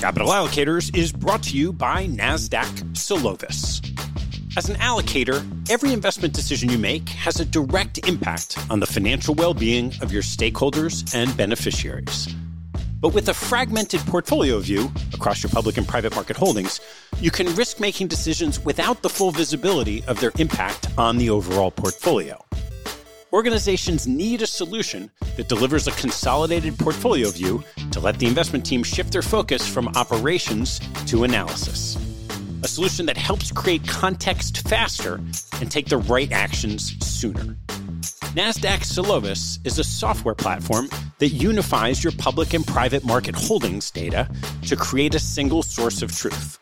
Capital Allocators is brought to you by NASDAQ Solovis. As an allocator, every investment decision you make has a direct impact on the financial well being of your stakeholders and beneficiaries. But with a fragmented portfolio view across your public and private market holdings, you can risk making decisions without the full visibility of their impact on the overall portfolio. Organizations need a solution that delivers a consolidated portfolio view to let the investment team shift their focus from operations to analysis. A solution that helps create context faster and take the right actions sooner. NASDAQ Solovis is a software platform that unifies your public and private market holdings data to create a single source of truth.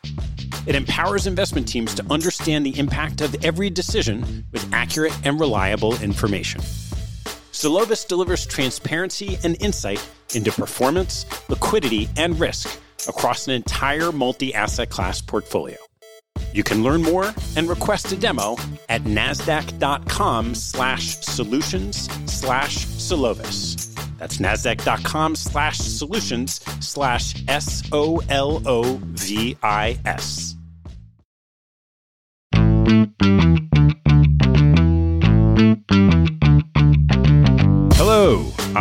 It empowers investment teams to understand the impact of every decision with accurate and reliable information. Solovis delivers transparency and insight into performance, liquidity, and risk across an entire multi asset class portfolio. You can learn more and request a demo at nasdaq.com slash solutions slash Solovis. That's nasdaq.com slash solutions slash S O L O V I S.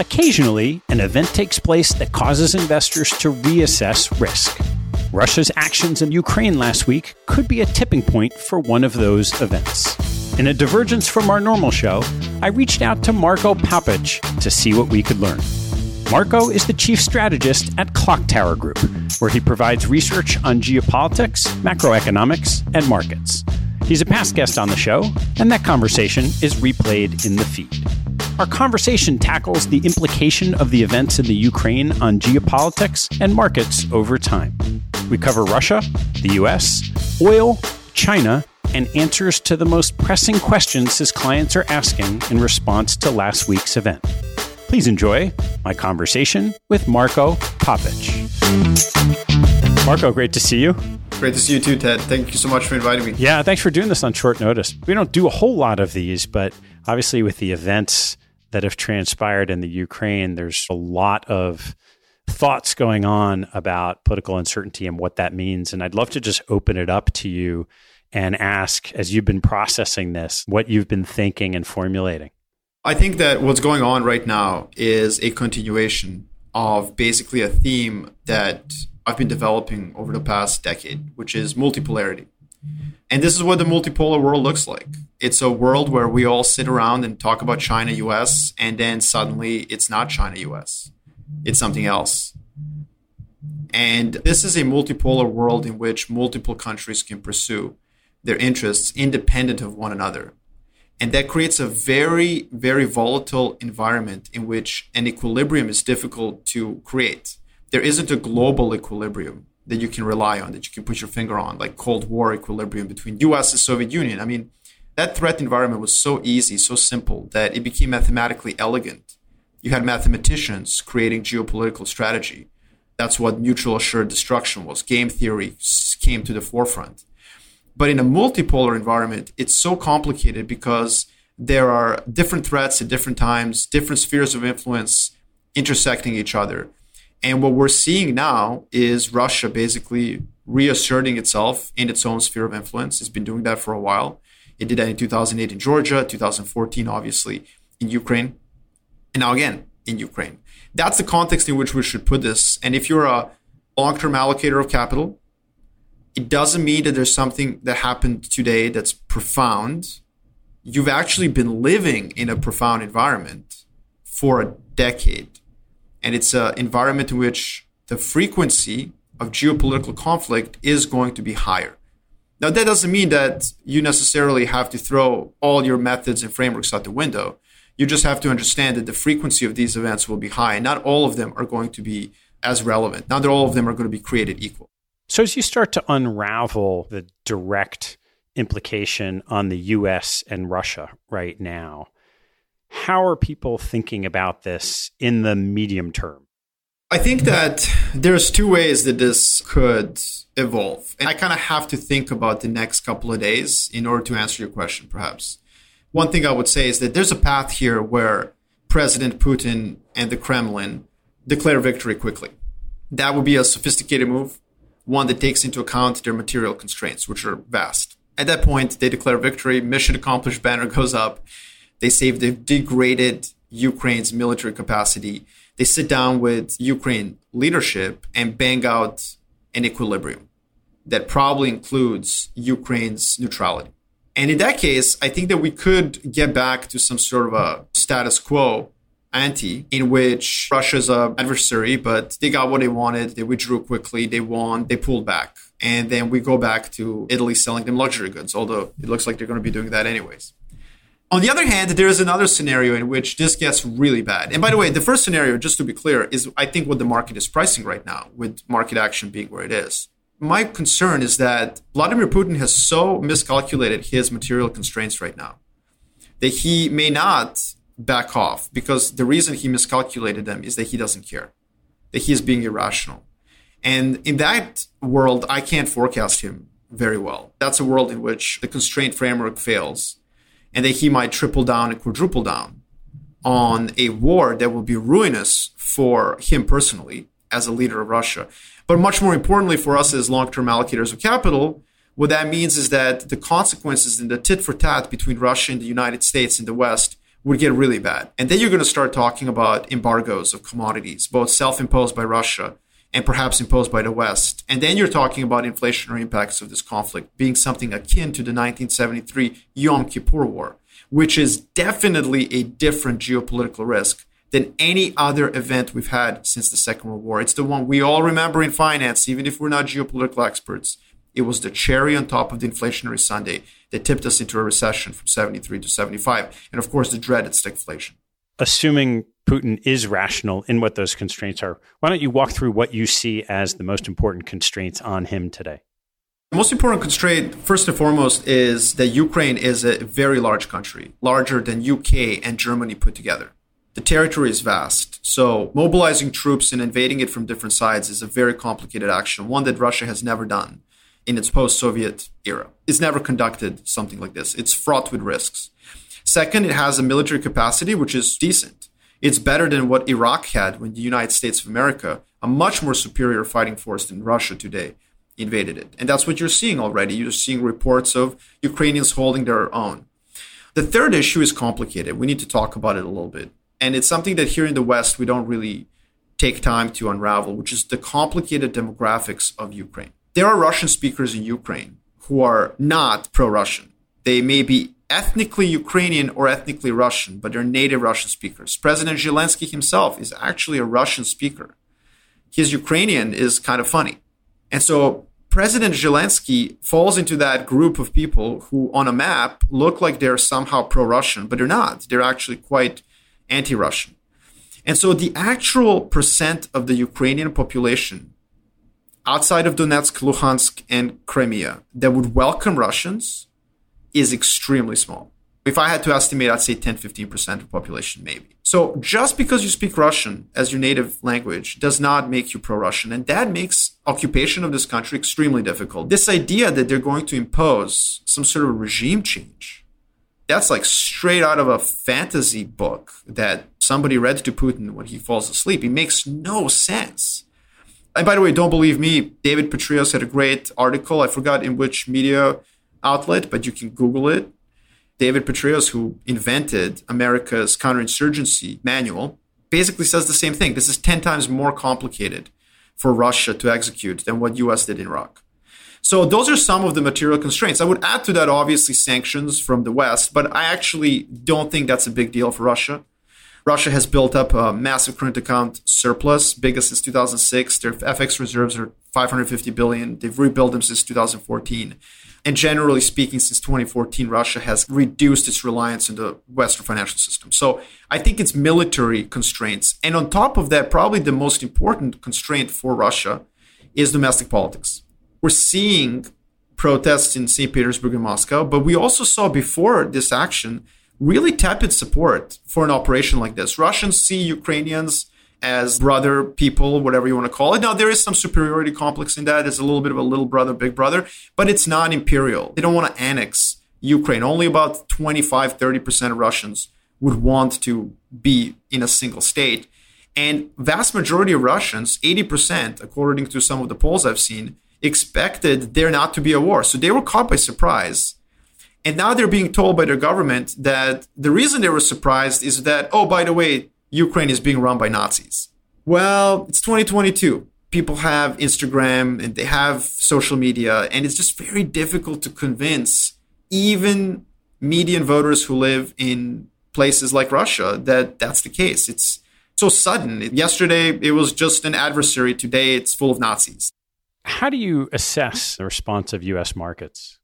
Occasionally, an event takes place that causes investors to reassess risk. Russia's actions in Ukraine last week could be a tipping point for one of those events. In a divergence from our normal show, I reached out to Marko Papic to see what we could learn. Marko is the chief strategist at Clocktower Group, where he provides research on geopolitics, macroeconomics, and markets. He's a past guest on the show, and that conversation is replayed in the feed. Our conversation tackles the implication of the events in the Ukraine on geopolitics and markets over time. We cover Russia, the US, oil, China, and answers to the most pressing questions his clients are asking in response to last week's event. Please enjoy my conversation with Marko Papic. Marko, great to see you. Great to see you too, Ted. Thank you so much for inviting me. Yeah, thanks for doing this on short notice. We don't do a whole lot of these, but obviously, with the events that have transpired in the Ukraine, there's a lot of thoughts going on about political uncertainty and what that means. And I'd love to just open it up to you and ask, as you've been processing this, what you've been thinking and formulating. I think that what's going on right now is a continuation of basically a theme that I've been developing over the past decade, which is multipolarity. And this is what the multipolar world looks like. It's a world where we all sit around and talk about China US, and then suddenly it's not China US, it's something else. And this is a multipolar world in which multiple countries can pursue their interests independent of one another. And that creates a very, very volatile environment in which an equilibrium is difficult to create. There isn't a global equilibrium that you can rely on, that you can put your finger on, like Cold War equilibrium between US and Soviet Union. I mean, that threat environment was so easy, so simple, that it became mathematically elegant. You had mathematicians creating geopolitical strategy. That's what mutual assured destruction was. Game theory came to the forefront. But in a multipolar environment, it's so complicated because there are different threats at different times, different spheres of influence intersecting each other. And what we're seeing now is Russia basically reasserting itself in its own sphere of influence. It's been doing that for a while. It did that in 2008 in Georgia, 2014, obviously, in Ukraine, and now again in Ukraine. That's the context in which we should put this. And if you're a long term allocator of capital, it doesn't mean that there's something that happened today that's profound. You've actually been living in a profound environment for a decade. And it's an environment in which the frequency of geopolitical conflict is going to be higher. Now, that doesn't mean that you necessarily have to throw all your methods and frameworks out the window. You just have to understand that the frequency of these events will be high, and not all of them are going to be as relevant. Not all of them are going to be created equal. So, as you start to unravel the direct implication on the US and Russia right now, how are people thinking about this in the medium term? I think that there's two ways that this could evolve. And I kind of have to think about the next couple of days in order to answer your question, perhaps. One thing I would say is that there's a path here where President Putin and the Kremlin declare victory quickly. That would be a sophisticated move, one that takes into account their material constraints, which are vast. At that point, they declare victory, mission accomplished banner goes up. They say they've degraded Ukraine's military capacity. They sit down with Ukraine leadership and bang out an equilibrium that probably includes Ukraine's neutrality. And in that case, I think that we could get back to some sort of a status quo ante in which Russia's a adversary, but they got what they wanted. They withdrew quickly. They won. They pulled back. And then we go back to Italy selling them luxury goods, although it looks like they're going to be doing that anyways. On the other hand, there is another scenario in which this gets really bad. And by the way, the first scenario, just to be clear, is I think what the market is pricing right now, with market action being where it is my concern is that Vladimir Putin has so miscalculated his material constraints right now that he may not back off because the reason he miscalculated them is that he doesn't care, that he is being irrational. And in that world, I can't forecast him very well. That's a world in which the constraint framework fails and that he might triple down and quadruple down on a war that will be ruinous for him personally as a leader of Russia. But much more importantly for us as long term allocators of capital, what that means is that the consequences in the tit for tat between Russia and the United States and the West would get really bad. And then you're going to start talking about embargoes of commodities, both self imposed by Russia and perhaps imposed by the West. And then you're talking about inflationary impacts of this conflict being something akin to the 1973 Yom Kippur War, which is definitely a different geopolitical risk than any other event we've had since the Second World War. It's the one we all remember in finance, even if we're not geopolitical experts. It was the cherry on top of the inflationary Sunday that tipped us into a recession from 73 to 75. And of course, the dreaded stagflation. Assuming Putin is rational in what those constraints are, why don't you walk through what you see as the most important constraints on him today? The most important constraint, first and foremost, is that Ukraine is a very large country, larger than UK and Germany put together the territory is vast. So mobilizing troops and invading it from different sides is a very complicated action, one that Russia has never done in its post-Soviet era. It's never conducted something like this. It's fraught with risks. Second, it has a military capacity which is decent. It's better than what Iraq had when the United States of America, a much more superior fighting force than Russia today, invaded it. And that's what you're seeing already. You're seeing reports of Ukrainians holding their own. The third issue is complicated. We need to talk about it a little bit and it's something that here in the West we don't really take time to unravel, which is the complicated demographics of Ukraine. There are Russian speakers in Ukraine who are not pro Russian. They may be ethnically Ukrainian or ethnically Russian, but they're native Russian speakers. President Zelensky himself is actually a Russian speaker. His Ukrainian is kind of funny. And so President Zelensky falls into that group of people who, on a map, look like they're somehow pro Russian, but they're not. They're actually quite anti Russian. And so the actual percent of the Ukrainian population outside of Donetsk, Luhansk, and Crimea that would welcome Russians is extremely small. If I had to estimate, I'd say 10 15% of the population, maybe. So just because you speak Russian as your native language does not make you pro Russian. And that makes occupation of this country extremely difficult. This idea that they're going to impose some sort of regime change that's like straight out of a fantasy book that somebody read to Putin when he falls asleep. It makes no sense. And by the way, don't believe me. David Petraeus had a great article. I forgot in which media outlet, but you can Google it. David Petraeus, who invented America's counterinsurgency manual, basically says the same thing. This is 10 times more complicated for Russia to execute than what US did in Iraq. So those are some of the material constraints. I would add to that obviously sanctions from the West, but I actually don't think that's a big deal for Russia. Russia has built up a massive current account surplus, biggest since 2006. Their FX reserves are 550 billion. They've rebuilt them since 2014. And generally speaking, since 2014, Russia has reduced its reliance on the Western financial system. So I think it's military constraints. And on top of that, probably the most important constraint for Russia is domestic politics we're seeing protests in St. Petersburg and Moscow, but we also saw before this action really tepid support for an operation like this. Russians see Ukrainians as brother people, whatever you want to call it. Now, there is some superiority complex in that. It's a little bit of a little brother, big brother, but it's not imperial. They don't want to annex Ukraine. Only about 25, 30% of Russians would want to be in a single state. And vast majority of Russians, 80%, according to some of the polls I've seen, expected there not to be a war. So they were caught by surprise. And now they're being told by their government that the reason they were surprised is that, oh, by the way, Ukraine is being run by Nazis. Well, it's 2022. People have Instagram and they have social media, and it's just very difficult to convince even median voters who live in places like Russia that that's the case. It's so sudden. Yesterday, it was just an adversary. Today, it's full of Nazis. How do you assess the response of US markets?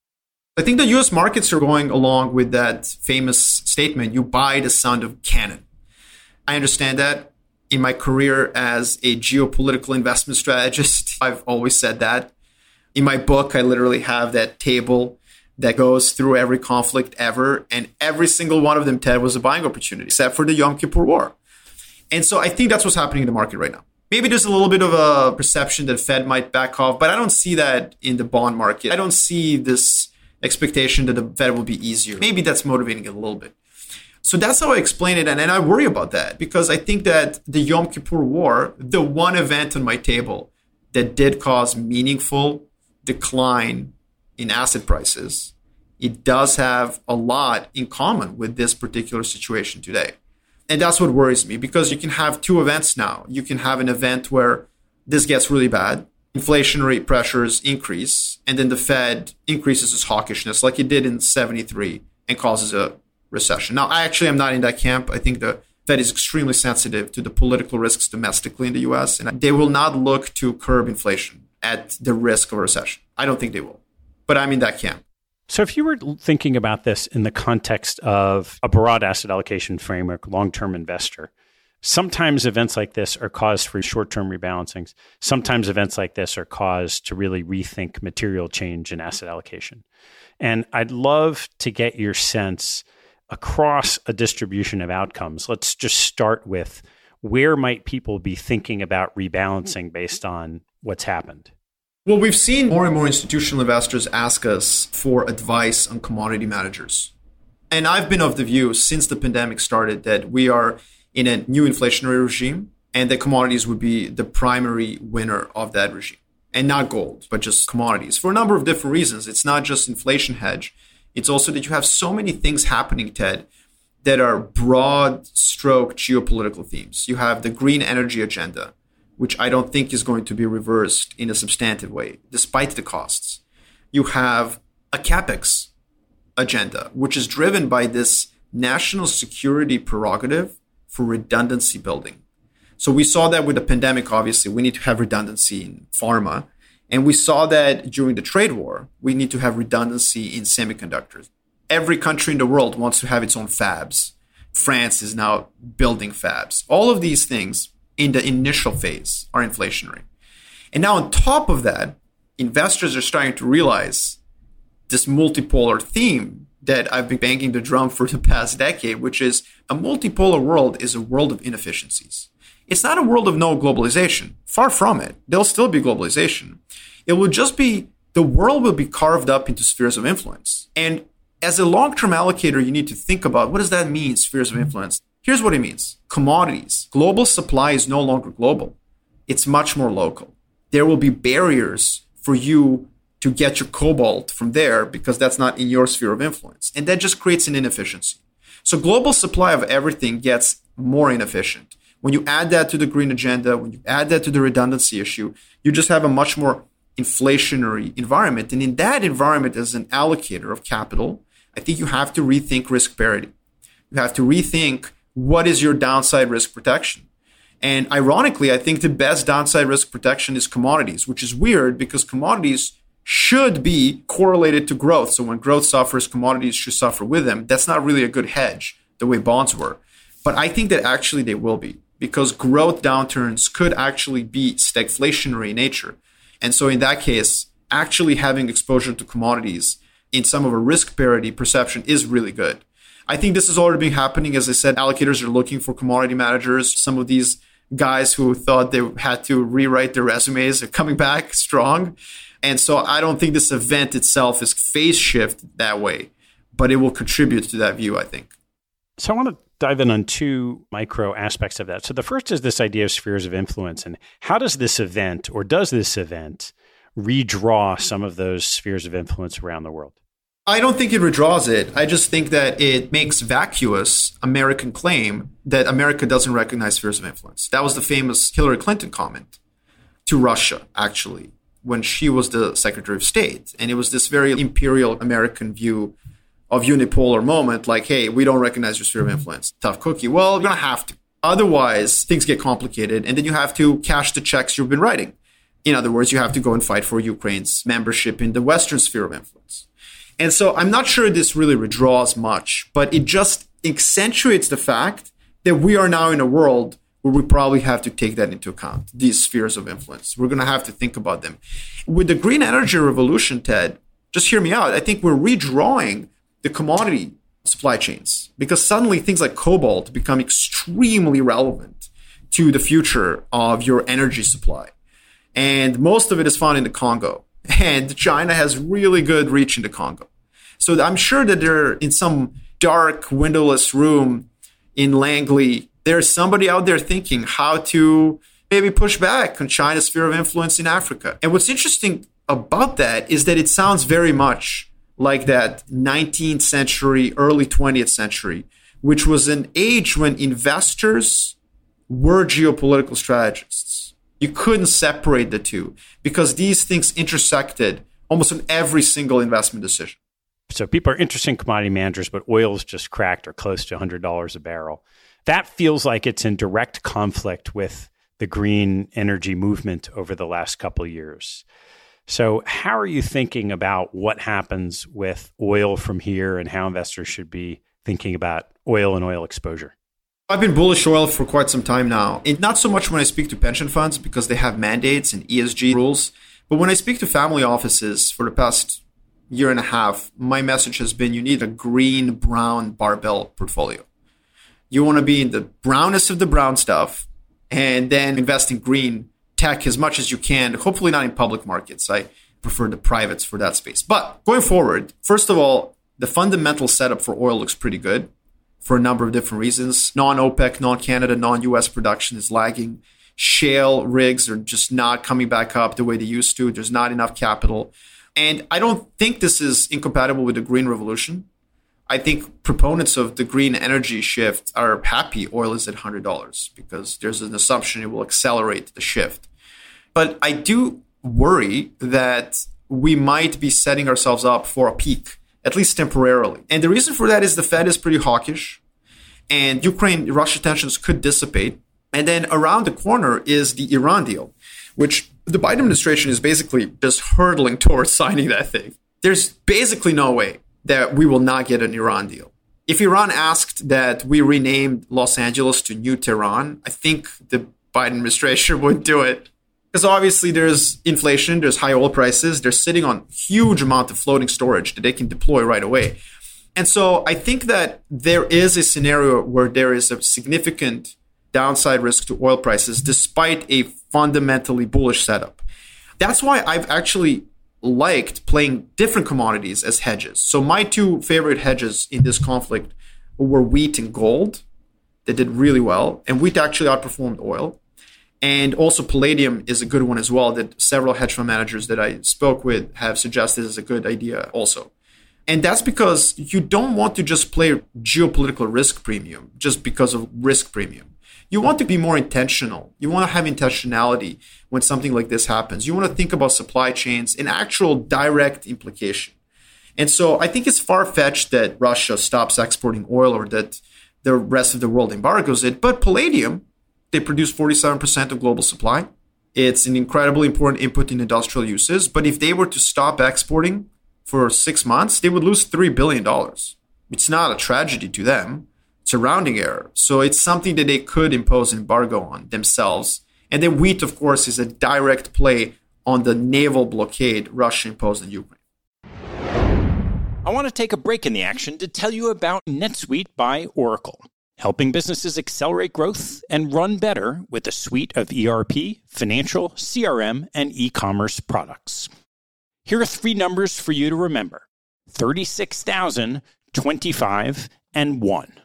I think the US markets are going along with that famous statement you buy the sound of cannon. I understand that. In my career as a geopolitical investment strategist, I've always said that. In my book, I literally have that table that goes through every conflict ever, and every single one of them, Ted, was a buying opportunity, except for the Yom Kippur War. And so I think that's what's happening in the market right now. Maybe there's a little bit of a perception that Fed might back off, but I don't see that in the bond market. I don't see this expectation that the Fed will be easier. Maybe that's motivating it a little bit. So that's how I explain it. And, and I worry about that because I think that the Yom Kippur War, the one event on my table that did cause meaningful decline in asset prices, it does have a lot in common with this particular situation today. And that's what worries me because you can have two events now. You can have an event where this gets really bad, inflationary pressures increase, and then the Fed increases its hawkishness like it did in 73 and causes a recession. Now, I actually am not in that camp. I think the Fed is extremely sensitive to the political risks domestically in the US, and they will not look to curb inflation at the risk of a recession. I don't think they will. But I'm in that camp. So, if you were thinking about this in the context of a broad asset allocation framework, long term investor, sometimes events like this are caused for short term rebalancings. Sometimes events like this are caused to really rethink material change in asset allocation. And I'd love to get your sense across a distribution of outcomes. Let's just start with where might people be thinking about rebalancing based on what's happened? Well, we've seen more and more institutional investors ask us for advice on commodity managers. And I've been of the view since the pandemic started that we are in a new inflationary regime and that commodities would be the primary winner of that regime. And not gold, but just commodities for a number of different reasons. It's not just inflation hedge, it's also that you have so many things happening, Ted, that are broad stroke geopolitical themes. You have the green energy agenda, which I don't think is going to be reversed in a substantive way, despite the costs. You have a capex agenda, which is driven by this national security prerogative for redundancy building. So we saw that with the pandemic, obviously, we need to have redundancy in pharma. And we saw that during the trade war, we need to have redundancy in semiconductors. Every country in the world wants to have its own fabs. France is now building fabs. All of these things in the initial phase are inflationary. And now, on top of that, investors are starting to realize this multipolar theme that I've been banging the drum for the past decade, which is a multipolar world is a world of inefficiencies. It's not a world of no globalization. Far from it. There'll still be globalization. It will just be the world will be carved up into spheres of influence. And as a long term allocator, you need to think about what does that mean, spheres of influence? Here's what it means commodities. Global supply is no longer global, it's much more local. There will be barriers for you to get your cobalt from there because that's not in your sphere of influence. And that just creates an inefficiency. So global supply of everything gets more inefficient. When you add that to the green agenda, when you add that to the redundancy issue, you just have a much more inflationary environment. And in that environment, as an allocator of capital, I think you have to rethink risk parity. You have to rethink what is your downside risk protection. And ironically, I think the best downside risk protection is commodities, which is weird because commodities should be correlated to growth. So when growth suffers, commodities should suffer with them. That's not really a good hedge the way bonds were. But I think that actually they will be because growth downturns could actually be stagflationary in nature. And so in that case, actually having exposure to commodities in some of a risk parity perception is really good. I think this has already been happening. As I said, allocators are looking for commodity managers. Some of these guys who thought they had to rewrite their resumes are coming back strong. And so I don't think this event itself is phase shift that way, but it will contribute to that view, I think. So I want to dive in on two micro aspects of that. So the first is this idea of spheres of influence and how does this event or does this event redraw some of those spheres of influence around the world? I don't think it redraws it. I just think that it makes vacuous American claim that America doesn't recognize spheres of influence. That was the famous Hillary Clinton comment to Russia, actually, when she was the Secretary of State. And it was this very imperial American view of unipolar moment, like, hey, we don't recognize your sphere of influence. Tough cookie. Well, you're going to have to. Otherwise, things get complicated, and then you have to cash the checks you've been writing. In other words, you have to go and fight for Ukraine's membership in the Western sphere of influence. And so I'm not sure this really redraws much, but it just accentuates the fact that we are now in a world where we probably have to take that into account, these spheres of influence. We're going to have to think about them. With the green energy revolution, Ted, just hear me out. I think we're redrawing the commodity supply chains because suddenly things like cobalt become extremely relevant to the future of your energy supply. And most of it is found in the Congo and China has really good reach in the Congo. So I'm sure that they're in some dark windowless room in Langley. There's somebody out there thinking how to maybe push back on China's sphere of influence in Africa. And what's interesting about that is that it sounds very much like that 19th century, early 20th century, which was an age when investors were geopolitical strategists you couldn't separate the two because these things intersected almost in every single investment decision. So people are interested in commodity managers, but oil's just cracked or close to $100 a barrel. That feels like it's in direct conflict with the green energy movement over the last couple years. So, how are you thinking about what happens with oil from here and how investors should be thinking about oil and oil exposure? I've been bullish oil for quite some time now. And not so much when I speak to pension funds because they have mandates and ESG rules, but when I speak to family offices for the past year and a half, my message has been you need a green brown barbell portfolio. You want to be in the brownest of the brown stuff and then invest in green tech as much as you can, hopefully not in public markets. I prefer the privates for that space. But going forward, first of all, the fundamental setup for oil looks pretty good for a number of different reasons. Non OPEC, non Canada, non US production is lagging. Shale rigs are just not coming back up the way they used to. There's not enough capital. And I don't think this is incompatible with the green revolution. I think proponents of the green energy shift are happy oil is at $100 because there's an assumption it will accelerate the shift. But I do worry that we might be setting ourselves up for a peak at least temporarily. And the reason for that is the Fed is pretty hawkish, and Ukraine Russia tensions could dissipate. And then around the corner is the Iran deal, which the Biden administration is basically just hurtling towards signing that thing. There's basically no way that we will not get an Iran deal. If Iran asked that we rename Los Angeles to New Tehran, I think the Biden administration would do it because obviously there's inflation, there's high oil prices, they're sitting on huge amount of floating storage that they can deploy right away. And so I think that there is a scenario where there is a significant downside risk to oil prices despite a fundamentally bullish setup. That's why I've actually liked playing different commodities as hedges. So my two favorite hedges in this conflict were wheat and gold. They did really well, and wheat actually outperformed oil. And also, palladium is a good one as well, that several hedge fund managers that I spoke with have suggested is a good idea also. And that's because you don't want to just play geopolitical risk premium just because of risk premium. You want to be more intentional. You want to have intentionality when something like this happens. You want to think about supply chains and actual direct implication. And so I think it's far fetched that Russia stops exporting oil or that the rest of the world embargoes it. But palladium, they produce 47% of global supply. It's an incredibly important input in industrial uses. But if they were to stop exporting for six months, they would lose $3 billion. It's not a tragedy to them, it's a rounding error. So it's something that they could impose embargo on themselves. And then wheat, of course, is a direct play on the naval blockade Russia imposed on Ukraine. I want to take a break in the action to tell you about NetSuite by Oracle, helping businesses accelerate growth and run better with a suite of ERP, financial, CRM, and e commerce products. Here are three numbers for you to remember 36,000, 25, and 1.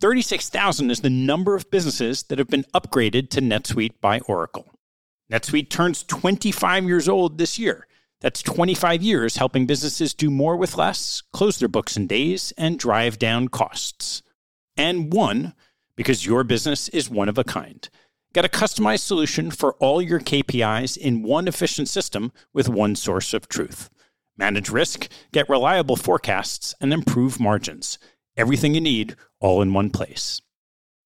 36,000 is the number of businesses that have been upgraded to NetSuite by Oracle. NetSuite turns 25 years old this year. That's 25 years helping businesses do more with less, close their books in days, and drive down costs. And one, because your business is one of a kind. Get a customized solution for all your KPIs in one efficient system with one source of truth. Manage risk, get reliable forecasts, and improve margins. Everything you need all in one place.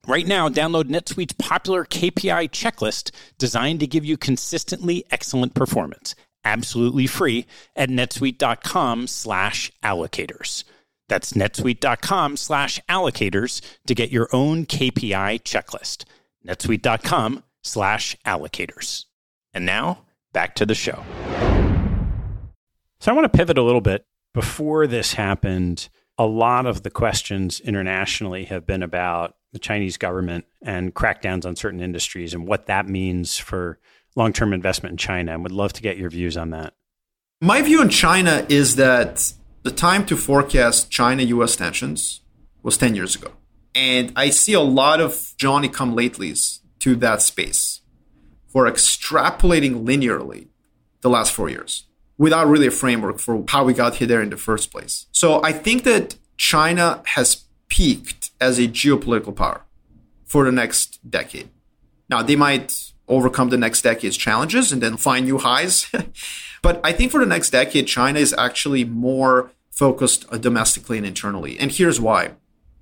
Right now, download NetSuite's popular KPI checklist designed to give you consistently excellent performance, absolutely free at netsuite.com slash allocators. That's netsuite.com slash allocators to get your own KPI checklist. netsuite.com slash allocators. And now, back to the show. So I want to pivot a little bit. Before this happened, a lot of the questions internationally have been about the Chinese government and crackdowns on certain industries and what that means for long term investment in China. And would love to get your views on that. My view on China is that the time to forecast China US tensions was 10 years ago. And I see a lot of Johnny come latelys to that space for extrapolating linearly the last four years without really a framework for how we got here there in the first place. So I think that China has peaked as a geopolitical power for the next decade. Now, they might overcome the next decade's challenges and then find new highs. but I think for the next decade, China is actually more focused uh, domestically and internally. And here's why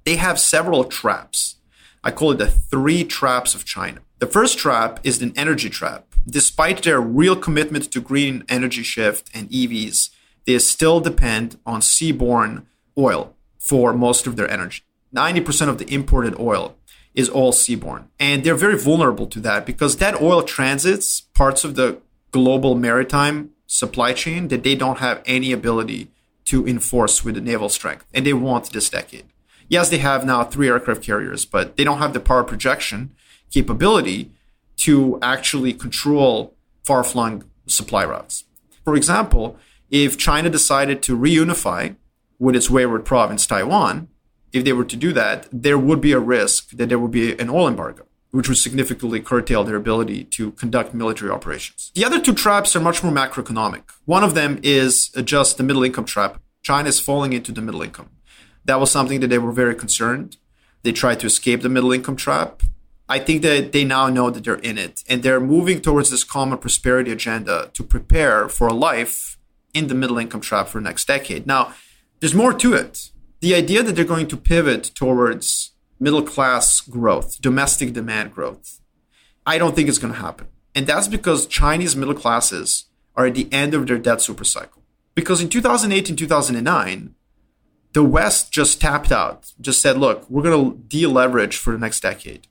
they have several traps. I call it the three traps of China. The first trap is an energy trap. Despite their real commitment to green energy shift and EVs, they still depend on seaborne oil for most of their energy. 90% of the imported oil is all seaborne. And they're very vulnerable to that because that oil transits parts of the global maritime supply chain that they don't have any ability to enforce with naval strength. And they want this decade. Yes, they have now three aircraft carriers, but they don't have the power projection capability to actually control far flung supply routes. For example, if China decided to reunify with its wayward province, Taiwan, if they were to do that, there would be a risk that there would be an oil embargo, which would significantly curtail their ability to conduct military operations. The other two traps are much more macroeconomic. One of them is uh, just the middle income trap. China is falling into the middle income. That was something that they were very concerned. They tried to escape the middle income trap. I think that they now know that they're in it and they're moving towards this common prosperity agenda to prepare for a life in the middle income trap for the next decade. Now, there's more to it. The idea that they're going to pivot towards middle class growth, domestic demand growth, I don't think it's going to happen. And that's because Chinese middle classes are at the end of their debt supercycle. Because in 2008 and 2009, the West just tapped out, just said, look, we're going to deleverage for the next decade.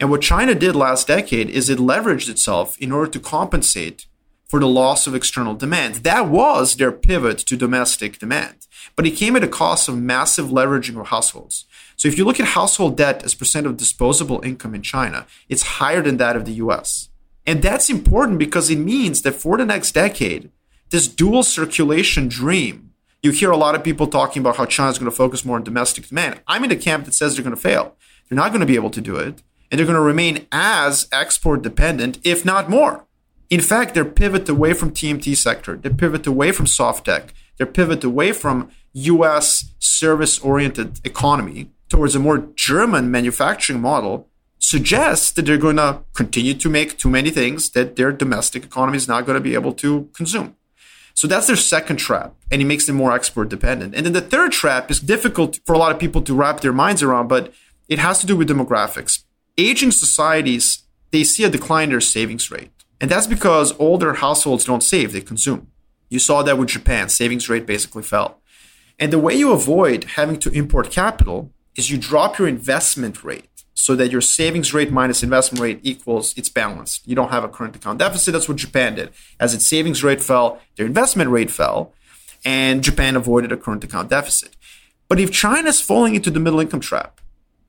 And what China did last decade is it leveraged itself in order to compensate for the loss of external demand. That was their pivot to domestic demand. But it came at a cost of massive leveraging of households. So if you look at household debt as percent of disposable income in China, it's higher than that of the US. And that's important because it means that for the next decade, this dual circulation dream, you hear a lot of people talking about how China's going to focus more on domestic demand. I'm in a camp that says they're going to fail. They're not going to be able to do it. And they're going to remain as export dependent, if not more. In fact, they're pivot away from TMT sector. They pivot away from soft tech. They pivot away from US service oriented economy towards a more German manufacturing model suggests that they're going to continue to make too many things that their domestic economy is not going to be able to consume. So that's their second trap, and it makes them more export dependent. And then the third trap is difficult for a lot of people to wrap their minds around, but it has to do with demographics. Aging societies, they see a decline in their savings rate. And that's because older households don't save, they consume. You saw that with Japan, savings rate basically fell. And the way you avoid having to import capital is you drop your investment rate so that your savings rate minus investment rate equals it's balanced. You don't have a current account deficit. That's what Japan did. As its savings rate fell, their investment rate fell, and Japan avoided a current account deficit. But if China is falling into the middle income trap,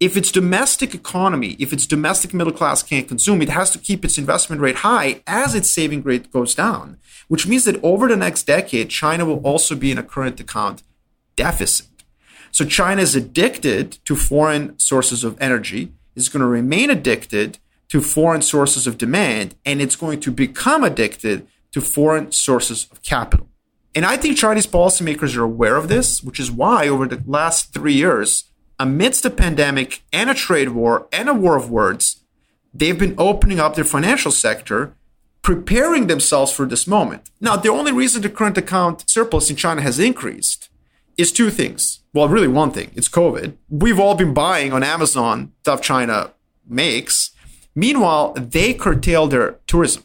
if its domestic economy, if its domestic middle class can't consume, it has to keep its investment rate high as its saving rate goes down, which means that over the next decade, China will also be in a current account deficit. So China is addicted to foreign sources of energy is going to remain addicted to foreign sources of demand and it's going to become addicted to foreign sources of capital. And I think Chinese policymakers are aware of this, which is why over the last three years, amidst a pandemic and a trade war and a war of words, they've been opening up their financial sector, preparing themselves for this moment. Now, the only reason the current account surplus in China has increased is two things well, really one thing. It's COVID. We've all been buying on Amazon stuff China makes. Meanwhile, they curtail their tourism.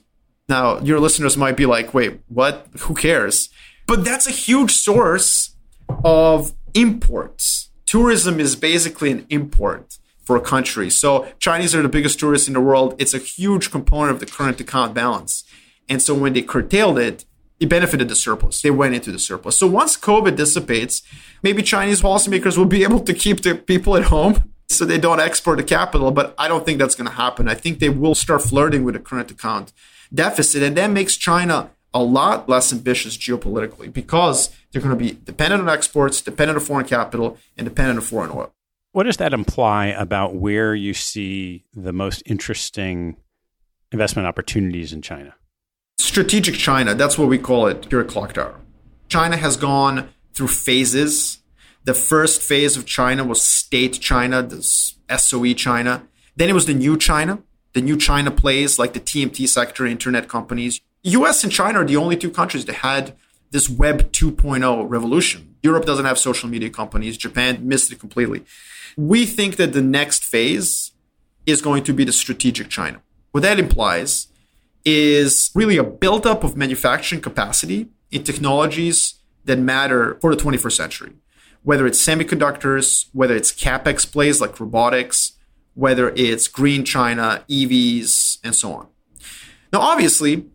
Now, your listeners might be like, wait, what? Who cares? But that's a huge source of imports. Tourism is basically an import for a country. So Chinese are the biggest tourists in the world. It's a huge component of the current account balance. And so when they curtailed it, it benefited the surplus. They went into the surplus. So once COVID dissipates, maybe Chinese policymakers will be able to keep the people at home so they don't export the capital. But I don't think that's going to happen. I think they will start flirting with the current account deficit. And that makes China a lot less ambitious geopolitically because they're going to be dependent on exports, dependent on foreign capital, and dependent on foreign oil. What does that imply about where you see the most interesting investment opportunities in China? strategic China, that's what we call it here at Clocktower. China has gone through phases. The first phase of China was state China, this SOE China. Then it was the new China, the new China plays like the TMT sector, internet companies. US and China are the only two countries that had this Web 2.0 revolution. Europe doesn't have social media companies. Japan missed it completely. We think that the next phase is going to be the strategic China. What that implies is really a buildup of manufacturing capacity in technologies that matter for the 21st century. Whether it's semiconductors, whether it's capex plays like robotics, whether it's green China, EVs, and so on. Now, obviously,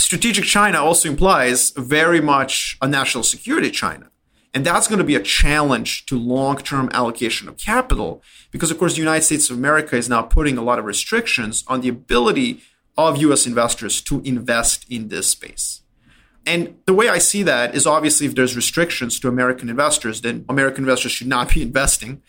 strategic China also implies very much a national security China. And that's going to be a challenge to long term allocation of capital because, of course, the United States of America is now putting a lot of restrictions on the ability of US investors to invest in this space. And the way I see that is obviously if there's restrictions to American investors, then American investors should not be investing.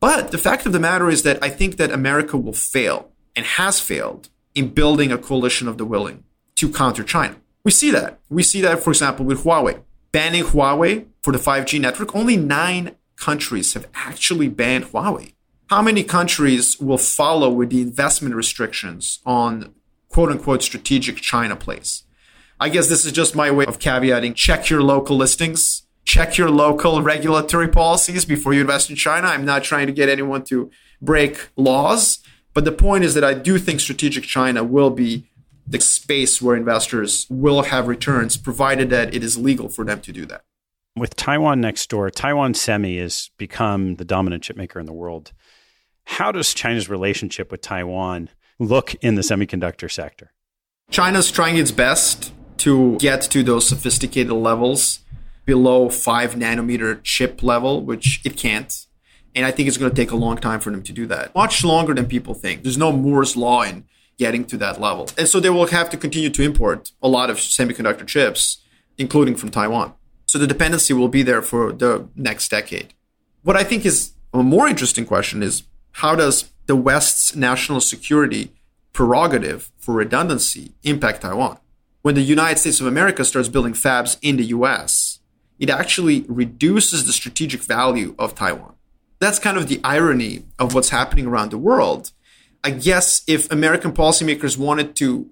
But the fact of the matter is that I think that America will fail and has failed in building a coalition of the willing to counter China. We see that. We see that, for example, with Huawei. Banning Huawei for the 5G network, only nine countries have actually banned Huawei. How many countries will follow with the investment restrictions on quote unquote strategic China plays. I guess this is just my way of caveating check your local listings, check your local regulatory policies before you invest in China. I'm not trying to get anyone to break laws, but the point is that I do think strategic China will be the space where investors will have returns, provided that it is legal for them to do that. With Taiwan next door, Taiwan Semi has become the dominant chipmaker in the world. How does China's relationship with Taiwan look in the semiconductor sector? China's trying its best to get to those sophisticated levels below five nanometer chip level, which it can't. And I think it's going to take a long time for them to do that. Much longer than people think. There's no Moore's law in getting to that level. And so they will have to continue to import a lot of semiconductor chips, including from Taiwan. So the dependency will be there for the next decade. What I think is a more interesting question is how does the West's national security prerogative for redundancy impact Taiwan? When the United States of America starts building fabs in the US, it actually reduces the strategic value of Taiwan. That's kind of the irony of what's happening around the world. I guess if American policymakers wanted to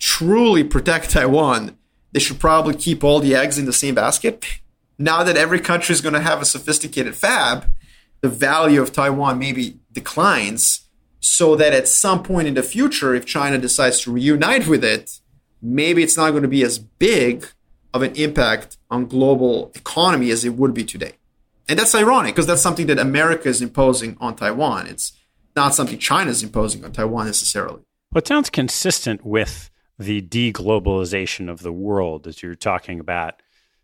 truly protect Taiwan, they should probably keep all the eggs in the same basket. Now that every country is going to have a sophisticated fab, the value of Taiwan maybe declines so that at some point in the future, if China decides to reunite with it, maybe it's not going to be as big of an impact on global economy as it would be today. And that's ironic because that's something that America is imposing on Taiwan. It's not something China is imposing on Taiwan necessarily. Well, it sounds consistent with the deglobalization of the world as you're talking about,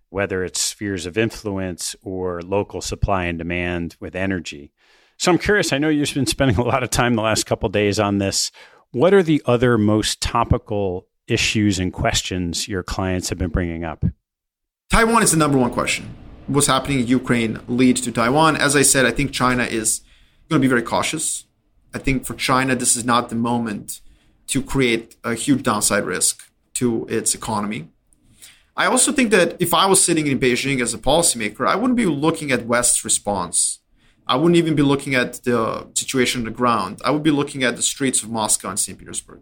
whether it's spheres of influence or local supply and demand with energy. So I'm curious, I know you've been spending a lot of time the last couple days on this. What are the other most topical issues and questions your clients have been bringing up? Taiwan is the number one question. What's happening in Ukraine leads to Taiwan. As I said, I think China is going to be very cautious. I think for China, this is not the moment to create a huge downside risk to its economy. I also think that if I was sitting in Beijing as a policymaker, I wouldn't be looking at West's response. I wouldn't even be looking at the situation on the ground. I would be looking at the streets of Moscow and St. Petersburg.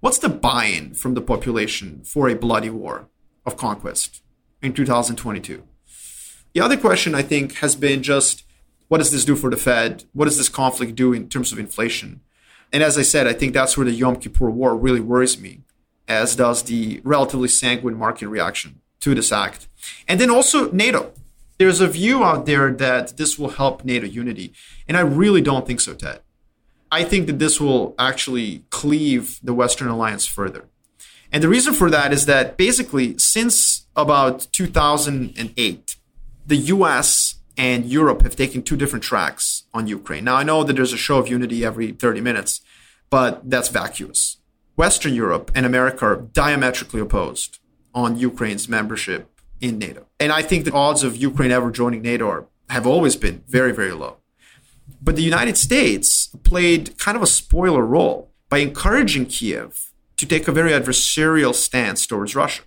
What's the buy in from the population for a bloody war of conquest in 2022? The other question, I think, has been just what does this do for the Fed? What does this conflict do in terms of inflation? And as I said, I think that's where the Yom Kippur War really worries me, as does the relatively sanguine market reaction to this act. And then also NATO. There's a view out there that this will help NATO unity. And I really don't think so, Ted. I think that this will actually cleave the Western alliance further. And the reason for that is that basically, since about 2008, the US and Europe have taken two different tracks on Ukraine. Now, I know that there's a show of unity every 30 minutes, but that's vacuous. Western Europe and America are diametrically opposed on Ukraine's membership in NATO. And I think the odds of Ukraine ever joining NATO are, have always been very, very low. But the United States played kind of a spoiler role by encouraging Kiev to take a very adversarial stance towards Russia.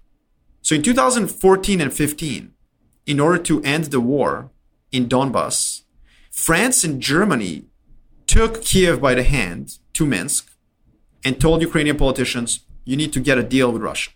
So in 2014 and 15, in order to end the war, in Donbass, France and Germany took Kiev by the hand to Minsk and told Ukrainian politicians, you need to get a deal with Russia.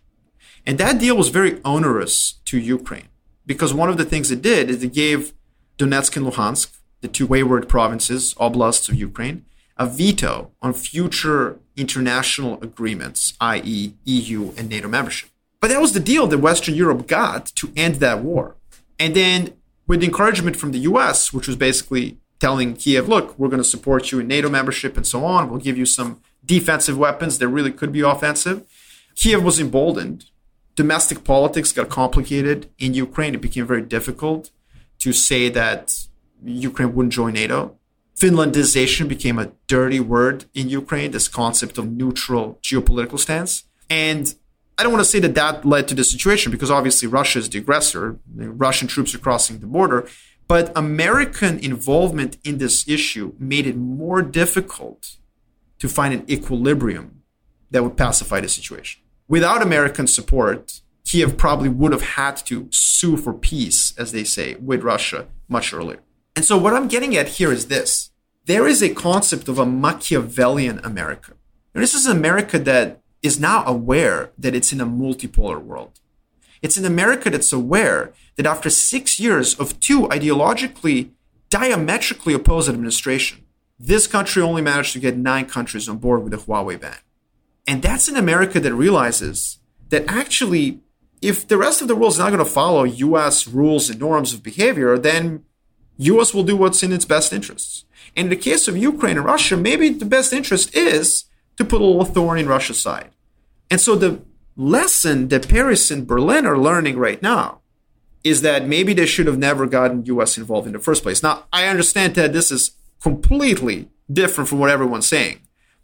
And that deal was very onerous to Ukraine because one of the things it did is it gave Donetsk and Luhansk, the two wayward provinces, oblasts of Ukraine, a veto on future international agreements, i.e., EU and NATO membership. But that was the deal that Western Europe got to end that war. And then with the encouragement from the US, which was basically telling Kiev, look, we're going to support you in NATO membership and so on. We'll give you some defensive weapons that really could be offensive. Kiev was emboldened. Domestic politics got complicated in Ukraine. It became very difficult to say that Ukraine wouldn't join NATO. Finlandization became a dirty word in Ukraine, this concept of neutral geopolitical stance. And I don't want to say that that led to the situation because obviously Russia is the aggressor. The Russian troops are crossing the border. But American involvement in this issue made it more difficult to find an equilibrium that would pacify the situation. Without American support, Kiev probably would have had to sue for peace, as they say, with Russia much earlier. And so, what I'm getting at here is this there is a concept of a Machiavellian America. And this is America that is now aware that it's in a multipolar world. It's an America that's aware that after six years of two ideologically diametrically opposed administration, this country only managed to get nine countries on board with the Huawei ban. And that's an America that realizes that actually, if the rest of the world is not going to follow US rules and norms of behavior, then US will do what's in its best interests. And in the case of Ukraine and Russia, maybe the best interest is to put a little thorn in Russia's side. And so the lesson that Paris and Berlin are learning right now is that maybe they should have never gotten US involved in the first place. Now, I understand that this is completely different from what everyone's saying.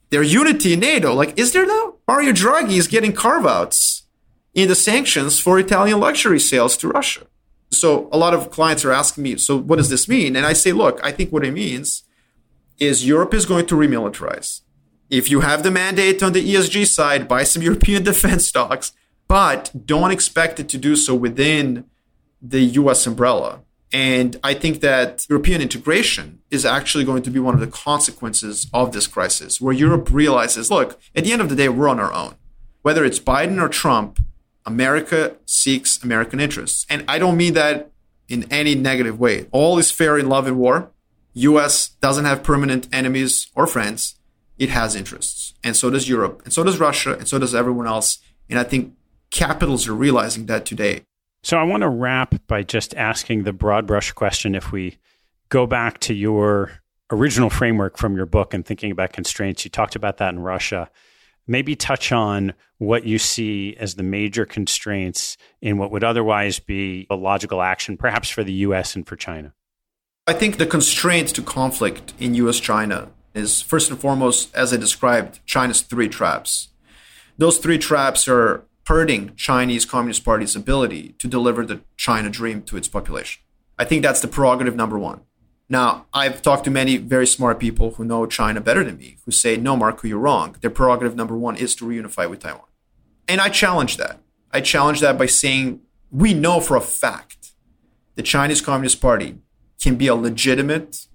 Their unity in NATO, like, is there now? Mario Draghi is getting carve outs in the sanctions for Italian luxury sales to Russia. So a lot of clients are asking me, so what does this mean? And I say, look, I think what it means is Europe is going to remilitarize if you have the mandate on the ESG side, buy some European defense stocks, but don't expect it to do so within the US umbrella. And I think that European integration is actually going to be one of the consequences of this crisis, where Europe realizes look, at the end of the day, we're on our own. Whether it's Biden or Trump, America seeks American interests. And I don't mean that in any negative way. All is fair in love and war. US doesn't have permanent enemies or friends it has interests. And so does Europe, and so does Russia, and so does everyone else. And I think capitals are realizing that today. So I want to wrap by just asking the broad brush question if we go back to your original framework from your book and thinking about constraints, you talked about that in Russia. Maybe touch on what you see as the major constraints in what would otherwise be a logical action, perhaps for the US and for China. I think the constraints to conflict in US China is first and foremost, as I described, China's three traps. Those three traps are hurting Chinese Communist Party's ability to deliver the China dream to its population. I think that's the prerogative number one. Now, I've talked to many very smart people who know China better than me who say, no, Marko, you're wrong. Their prerogative number one is to reunify with Taiwan. And I challenge that. I challenge that by saying, we know for a fact the Chinese Communist Party can be a legitimate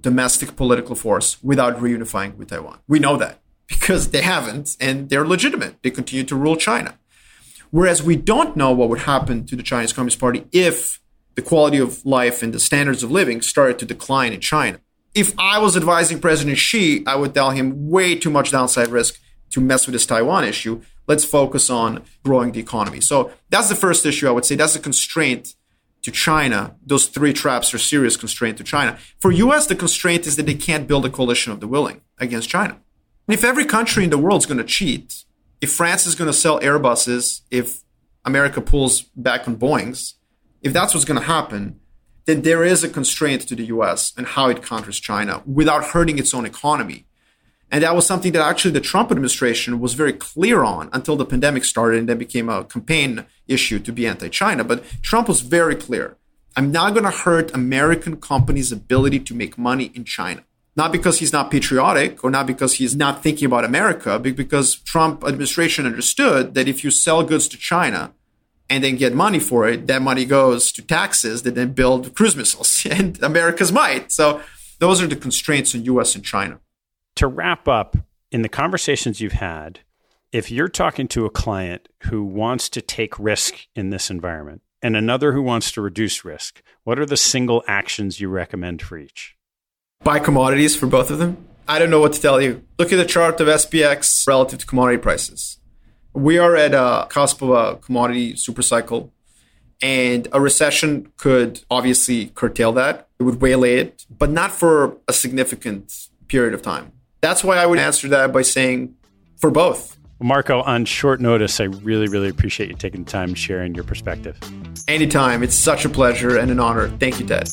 domestic political force without reunifying with Taiwan. We know that because they haven't and they're legitimate. They continue to rule China. Whereas we don't know what would happen to the Chinese Communist Party if the quality of life and the standards of living started to decline in China. If I was advising President Xi, I would tell him way too much downside risk to mess with this Taiwan issue. Let's focus on growing the economy. So that's the first issue I would say. That's a constraint to China. Those three traps are serious constraint to China. For US, the constraint is that they can't build a coalition of the willing against China. And if every country in the world is going to cheat, if France is going to sell Airbuses, if America pulls back on Boeings, if that's what's going to happen, then there is a constraint to the US and how it counters China without hurting its own economy. And that was something that actually the Trump administration was very clear on until the pandemic started and then became a campaign issue to be anti China. But Trump was very clear I'm not going to hurt American companies' ability to make money in China. Not because he's not patriotic or not because he's not thinking about America, but because Trump administration understood that if you sell goods to China, and then get money for it, that money goes to taxes that then build cruise missiles, and America's might. So those are the constraints in US and China. To wrap up, in the conversations you've had, if you're talking to a client who wants to take risk in this environment and another who wants to reduce risk, what are the single actions you recommend for each? Buy commodities for both of them. I don't know what to tell you. Look at the chart of SPX relative to commodity prices we are at a cusp of a commodity supercycle, and a recession could obviously curtail that. It would waylay it, but not for a significant period of time. That's why I would answer that by saying for both. Marko, on short notice, I really, really appreciate you taking the time sharing your perspective. Anytime. It's such a pleasure and an honor. Thank you, Ted.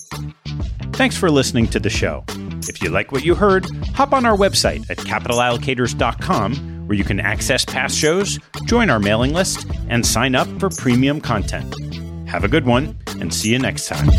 Thanks for listening to the show. If you like what you heard, hop on our website at capitalallocators.com where you can access past shows, join our mailing list, and sign up for premium content. Have a good one, and see you next time.